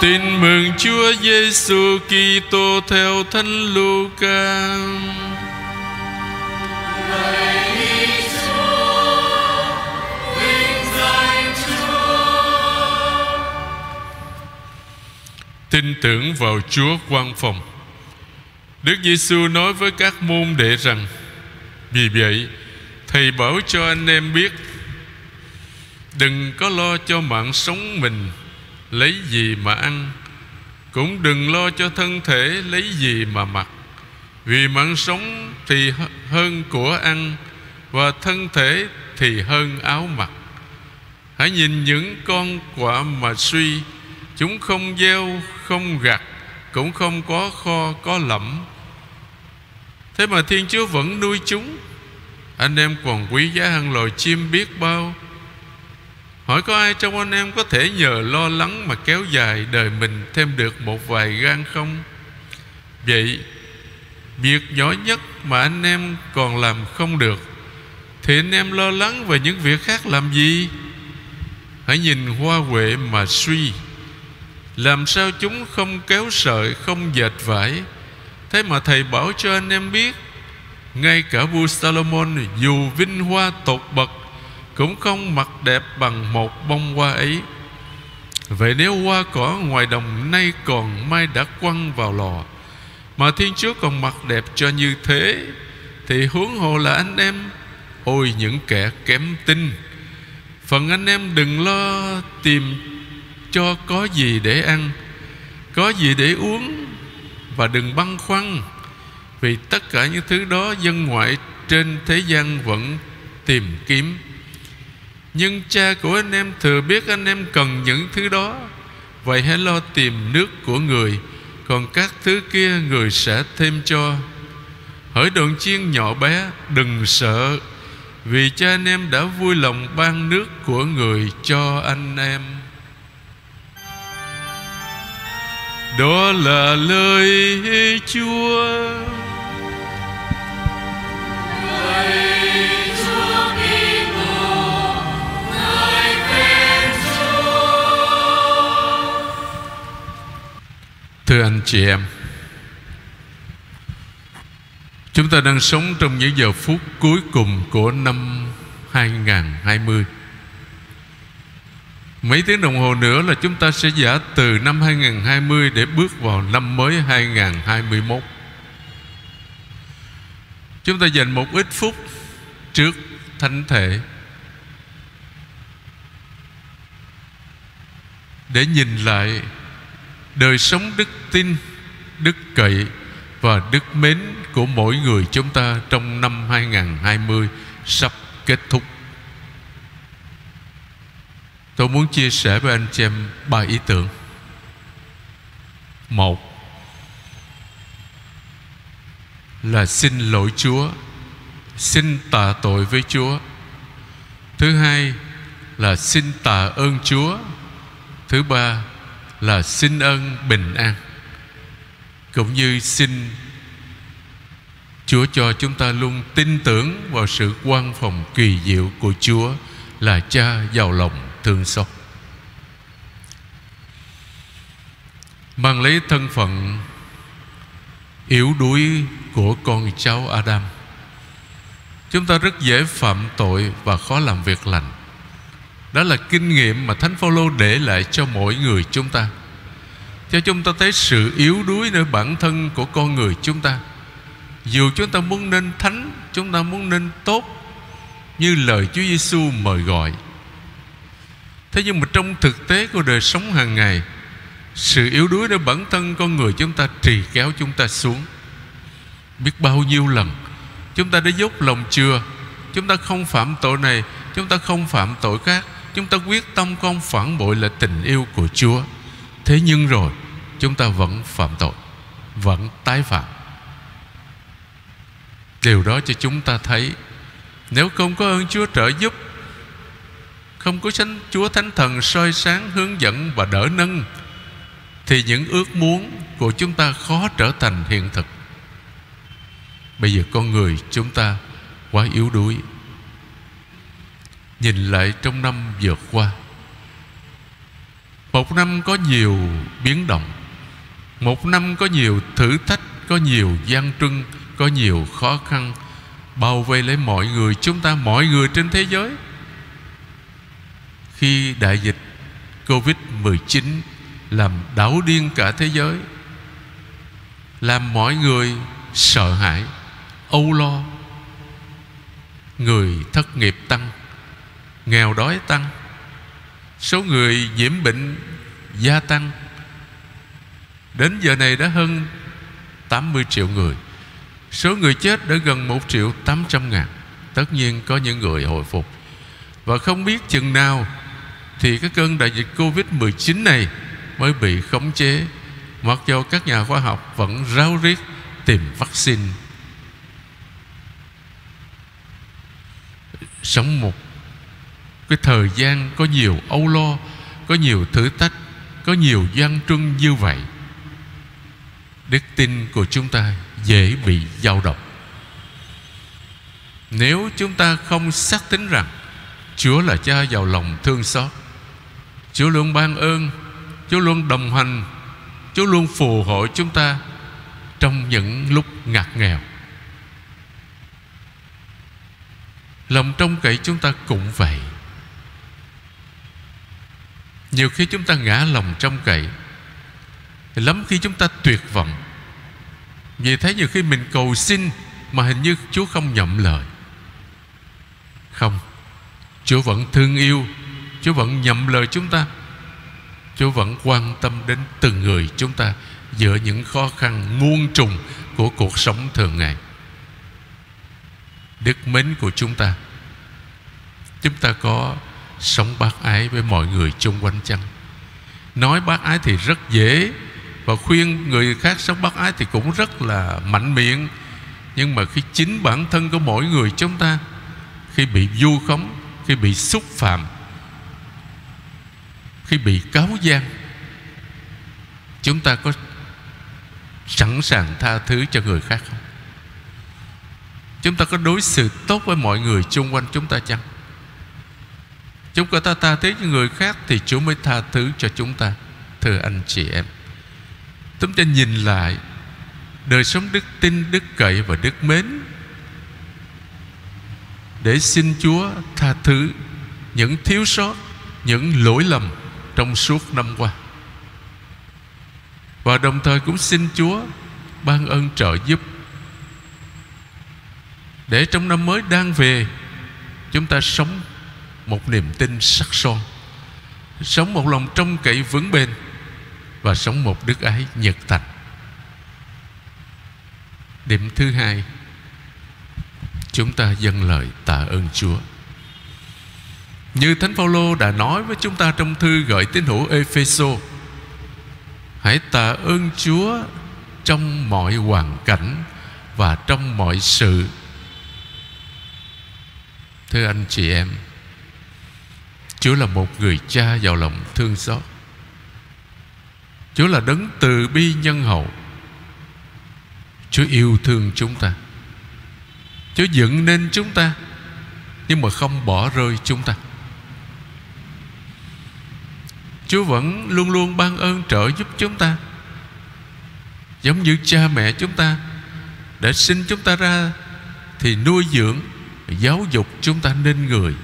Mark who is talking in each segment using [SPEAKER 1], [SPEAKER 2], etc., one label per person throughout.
[SPEAKER 1] Tin mừng Chúa Giêsu Kitô theo Thánh Luca. Tin tưởng vào Chúa quan phòng. Đức Giêsu nói với các môn đệ rằng: Vì vậy, thầy bảo cho anh em biết đừng có lo cho mạng sống mình lấy gì mà ăn? Cũng đừng lo cho thân thể lấy gì mà mặc. Vì mạng sống thì hơn của ăn, và thân thể thì hơn áo mặc. Hãy nhìn những con quả mà suy. Chúng không gieo, không gặt, cũng không có kho, có lẫm. Thế mà thiên chúa vẫn nuôi chúng. Anh em còn quý giá hơn loài chim biết bao. Hỏi có ai trong anh em có thể nhờ lo lắng mà kéo dài đời mình thêm được một vài gan không? Vậy, việc nhỏ nhất mà anh em còn làm không được thì anh em lo lắng về những việc khác làm gì? Hãy nhìn hoa huệ mà suy Làm sao chúng không kéo sợi Không dệt vải Thế mà thầy bảo cho anh em biết Ngay cả vua Salomon Dù vinh hoa tột bậc cũng không mặc đẹp bằng một bông hoa ấy. Vậy nếu hoa cỏ ngoài đồng nay còn mai đã quăng vào lò, Mà Thiên Chúa còn mặc đẹp cho như thế, Thì huống hồ là anh em, Ôi những kẻ kém tin. Phần anh em đừng lo tìm cho có gì để ăn, Có gì để uống, Và đừng băn khoăn, Vì tất cả những thứ đó dân ngoại trên thế gian vẫn tìm kiếm nhưng cha của anh em thừa biết anh em cần những thứ đó. Vậy hãy lo tìm nước của người, Còn các thứ kia người sẽ thêm cho. Hỡi đồn chiên nhỏ bé, Đừng sợ, Vì cha anh em đã vui lòng ban nước của người cho anh em. Đó là lời Chúa. Thưa anh chị em, Chúng ta đang sống trong những giờ phút cuối cùng của năm 2020 Mấy tiếng đồng hồ nữa là chúng ta sẽ giả từ năm 2020 để bước vào năm mới 2021 Chúng ta dành một ít phút trước thánh thể Để nhìn lại đời sống đức tin đức cậy và đức mến của mỗi người chúng ta trong năm 2020 sắp kết thúc. Tôi muốn chia sẻ với anh chị em ba ý tưởng. Một là xin lỗi Chúa, xin tạ tội với Chúa. Thứ hai là xin tạ ơn Chúa. Thứ ba là xin ơn bình an cũng như xin Chúa cho chúng ta luôn tin tưởng vào sự quan phòng kỳ diệu của Chúa là cha giàu lòng thương xót. Mang lấy thân phận yếu đuối của con cháu Adam, Chúng ta rất dễ phạm tội và khó làm việc lành đó là kinh nghiệm mà Thánh Phaolô để lại cho mỗi người chúng ta. Cho chúng ta thấy sự yếu đuối nơi bản thân của con người chúng ta. Dù chúng ta muốn nên thánh, Chúng ta muốn nên tốt, Như lời Chúa Giêsu mời gọi. Thế nhưng mà trong thực tế của đời sống hàng ngày, Sự yếu đuối nơi bản thân con người chúng ta trì kéo chúng ta xuống. Biết bao nhiêu lần, Chúng ta đã dốc lòng chưa Chúng ta không phạm tội này, Chúng ta không phạm tội khác. Chúng ta quyết tâm không phản bội là tình yêu của Chúa. Thế nhưng rồi, Chúng ta vẫn phạm tội, Vẫn tái phạm. Điều đó cho chúng ta thấy, Nếu không có ơn Chúa trợ giúp, Không có sánh Chúa Thánh Thần soi sáng, hướng dẫn và đỡ nâng, Thì những ước muốn của chúng ta khó trở thành hiện thực. Bây giờ con người chúng ta quá yếu đuối. Nhìn lại trong năm vừa qua. Một năm có nhiều biến động. Một năm có nhiều thử thách, Có nhiều gian trưng Có nhiều khó khăn, Bao vây lấy mọi người, Chúng ta mọi người trên thế giới. Khi đại dịch Covid-19 Làm đảo điên cả thế giới, Làm mọi người sợ hãi, Âu lo, Người thất nghiệp tăng. Nghèo đói tăng. Số người nhiễm bệnh gia tăng. Đến giờ này đã hơn 80 triệu người. Số người chết đã gần 1 triệu 800 ngàn. Tất nhiên có những người hồi phục. Và không biết chừng nào Thì cái cơn đại dịch Covid-19 này Mới bị khống chế. Mặc dù các nhà khoa học vẫn ráo riết Tìm vaccine. Sống một cái thời gian có nhiều âu lo, có nhiều thử thách, có nhiều gian truân như vậy, đức tin của chúng ta dễ bị dao động. Nếu chúng ta không xác tính rằng Chúa là cha giàu lòng thương xót, Chúa luôn ban ơn, Chúa luôn đồng hành, Chúa luôn phù hộ chúng ta Trong những lúc ngặt nghèo, Lòng trong cậy chúng ta cũng vậy nhiều khi chúng ta ngã lòng trong cậy. Lắm khi chúng ta tuyệt vọng. Vì thế nhiều khi mình cầu xin Mà hình như Chúa không nhậm lời. Không, Chúa vẫn thương yêu. Chúa vẫn nhậm lời chúng ta. Chúa vẫn quan tâm đến từng người chúng ta Giữa những khó khăn, muôn trùng Của cuộc sống thường ngày. Đức mến của chúng ta Chúng ta có sống bác ái với mọi người chung quanh chăng? Nói bác ái thì rất dễ, và khuyên người khác sống bác ái thì cũng rất là mạnh miệng. Nhưng mà khi chính bản thân của mỗi người chúng ta, khi bị vu khống, khi bị xúc phạm, khi bị cáo gian, chúng ta có sẵn sàng tha thứ cho người khác không? Chúng ta có đối xử tốt với mọi người chung quanh chúng ta chăng? Chúng ta tha thứ cho người khác Thì Chúa mới tha thứ cho chúng ta Thưa anh chị em. Chúng ta nhìn lại Đời sống đức tin, đức cậy và đức mến. Để xin Chúa tha thứ Những thiếu sót Những lỗi lầm Trong suốt năm qua. Và đồng thời cũng xin Chúa Ban ơn trợ giúp. Để trong năm mới đang về Chúng ta sống một niềm tin sắc son. Sống một lòng trong cậy vững bền và sống một đức ái nhiệt thành. Điểm thứ hai, chúng ta dâng lời tạ ơn Chúa. Như Thánh Phaolô đã nói với chúng ta trong thư gửi tín hữu Epheso, hãy tạ ơn Chúa trong mọi hoàn cảnh và trong mọi sự. Thưa anh chị em Chúa là một người cha giàu lòng thương xót. Chúa là đấng từ bi nhân hậu. Chúa yêu thương chúng ta. Chúa dựng nên chúng ta, Nhưng mà không bỏ rơi chúng ta. Chúa vẫn luôn luôn ban ơn trợ giúp chúng ta, Giống như cha mẹ chúng ta Đã sinh chúng ta ra Thì nuôi dưỡng, Giáo dục chúng ta nên người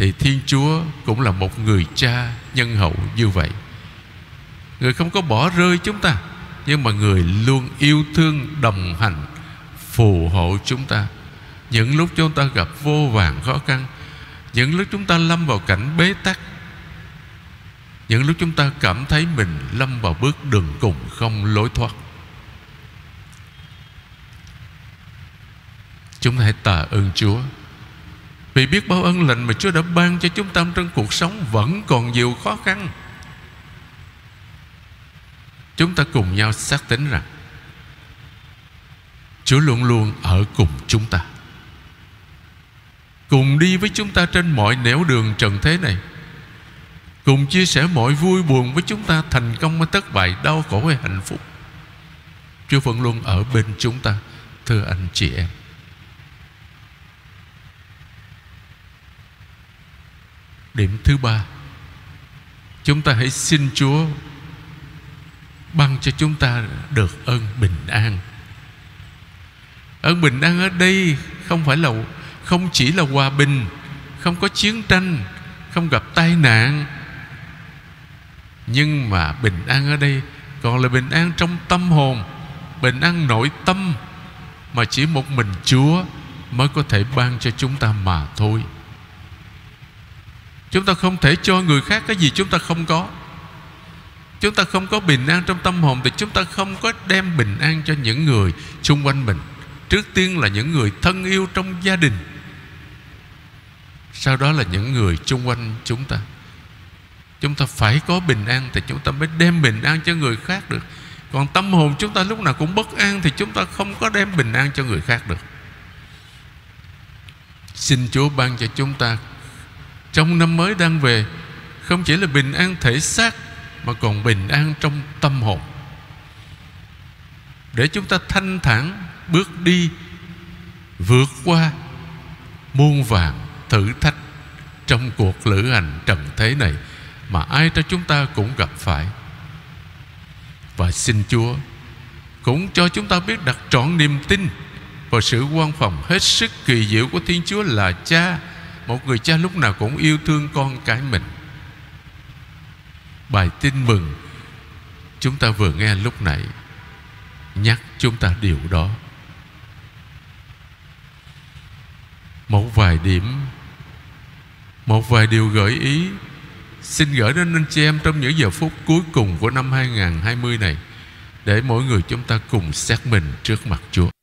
[SPEAKER 1] thì Thiên Chúa cũng là một người cha nhân hậu như vậy. Người không có bỏ rơi chúng ta, Nhưng mà người luôn yêu thương, đồng hành, Phù hộ chúng ta. Những lúc chúng ta gặp vô vàng khó khăn, Những lúc chúng ta lâm vào cảnh bế tắc, Những lúc chúng ta cảm thấy mình lâm vào bước đường cùng không lối thoát. Chúng ta hãy tạ ơn Chúa vì biết bao ân lành mà Chúa đã ban cho chúng ta trong cuộc sống Vẫn còn nhiều khó khăn. Chúng ta cùng nhau xác tính rằng, Chúa luôn luôn ở cùng chúng ta. Cùng đi với chúng ta trên mọi nẻo đường trần thế này. Cùng chia sẻ mọi vui buồn với chúng ta Thành công hay thất bại, Đau khổ hay hạnh phúc. Chúa vẫn luôn ở bên chúng ta, Thưa anh chị em. Điểm thứ ba. Chúng ta hãy xin Chúa ban cho chúng ta được ơn bình an. Ơn bình an ở đây không phải là, không chỉ là hòa bình, không có chiến tranh, không gặp tai nạn. Nhưng mà bình an ở đây còn là bình an trong tâm hồn, bình an nội tâm mà chỉ một mình chúa mới có thể ban cho chúng ta mà thôi chúng ta không thể cho người khác cái gì chúng ta không có. Chúng ta không có bình an trong tâm hồn thì chúng ta không có đem bình an cho những người xung quanh mình. Trước tiên là những người thân yêu trong gia đình. Sau đó là những người xung quanh chúng ta. Chúng ta phải có bình an thì chúng ta mới đem bình an cho người khác được. Còn tâm hồn chúng ta lúc nào cũng bất an thì chúng ta không có đem bình an cho người khác được. Xin chúa ban cho chúng ta trong năm mới đang về, không chỉ là bình an thể xác, mà còn bình an trong tâm hồn. Để chúng ta thanh thản, bước đi, vượt qua muôn vàng thử thách trong cuộc lữ hành trần thế này mà ai cho chúng ta cũng gặp phải. Và xin Chúa cũng cho chúng ta biết đặt trọn niềm tin vào sự quan phòng hết sức kỳ diệu của Thiên Chúa là cha một người cha lúc nào cũng yêu thương con cái mình. Bài tin mừng chúng ta vừa nghe lúc nãy nhắc chúng ta điều đó. Một vài điểm, một vài điều gợi ý. Xin gửi đến anh chị em trong những giờ phút cuối cùng của năm 2020 này để mỗi người chúng ta cùng xét mình trước mặt Chúa.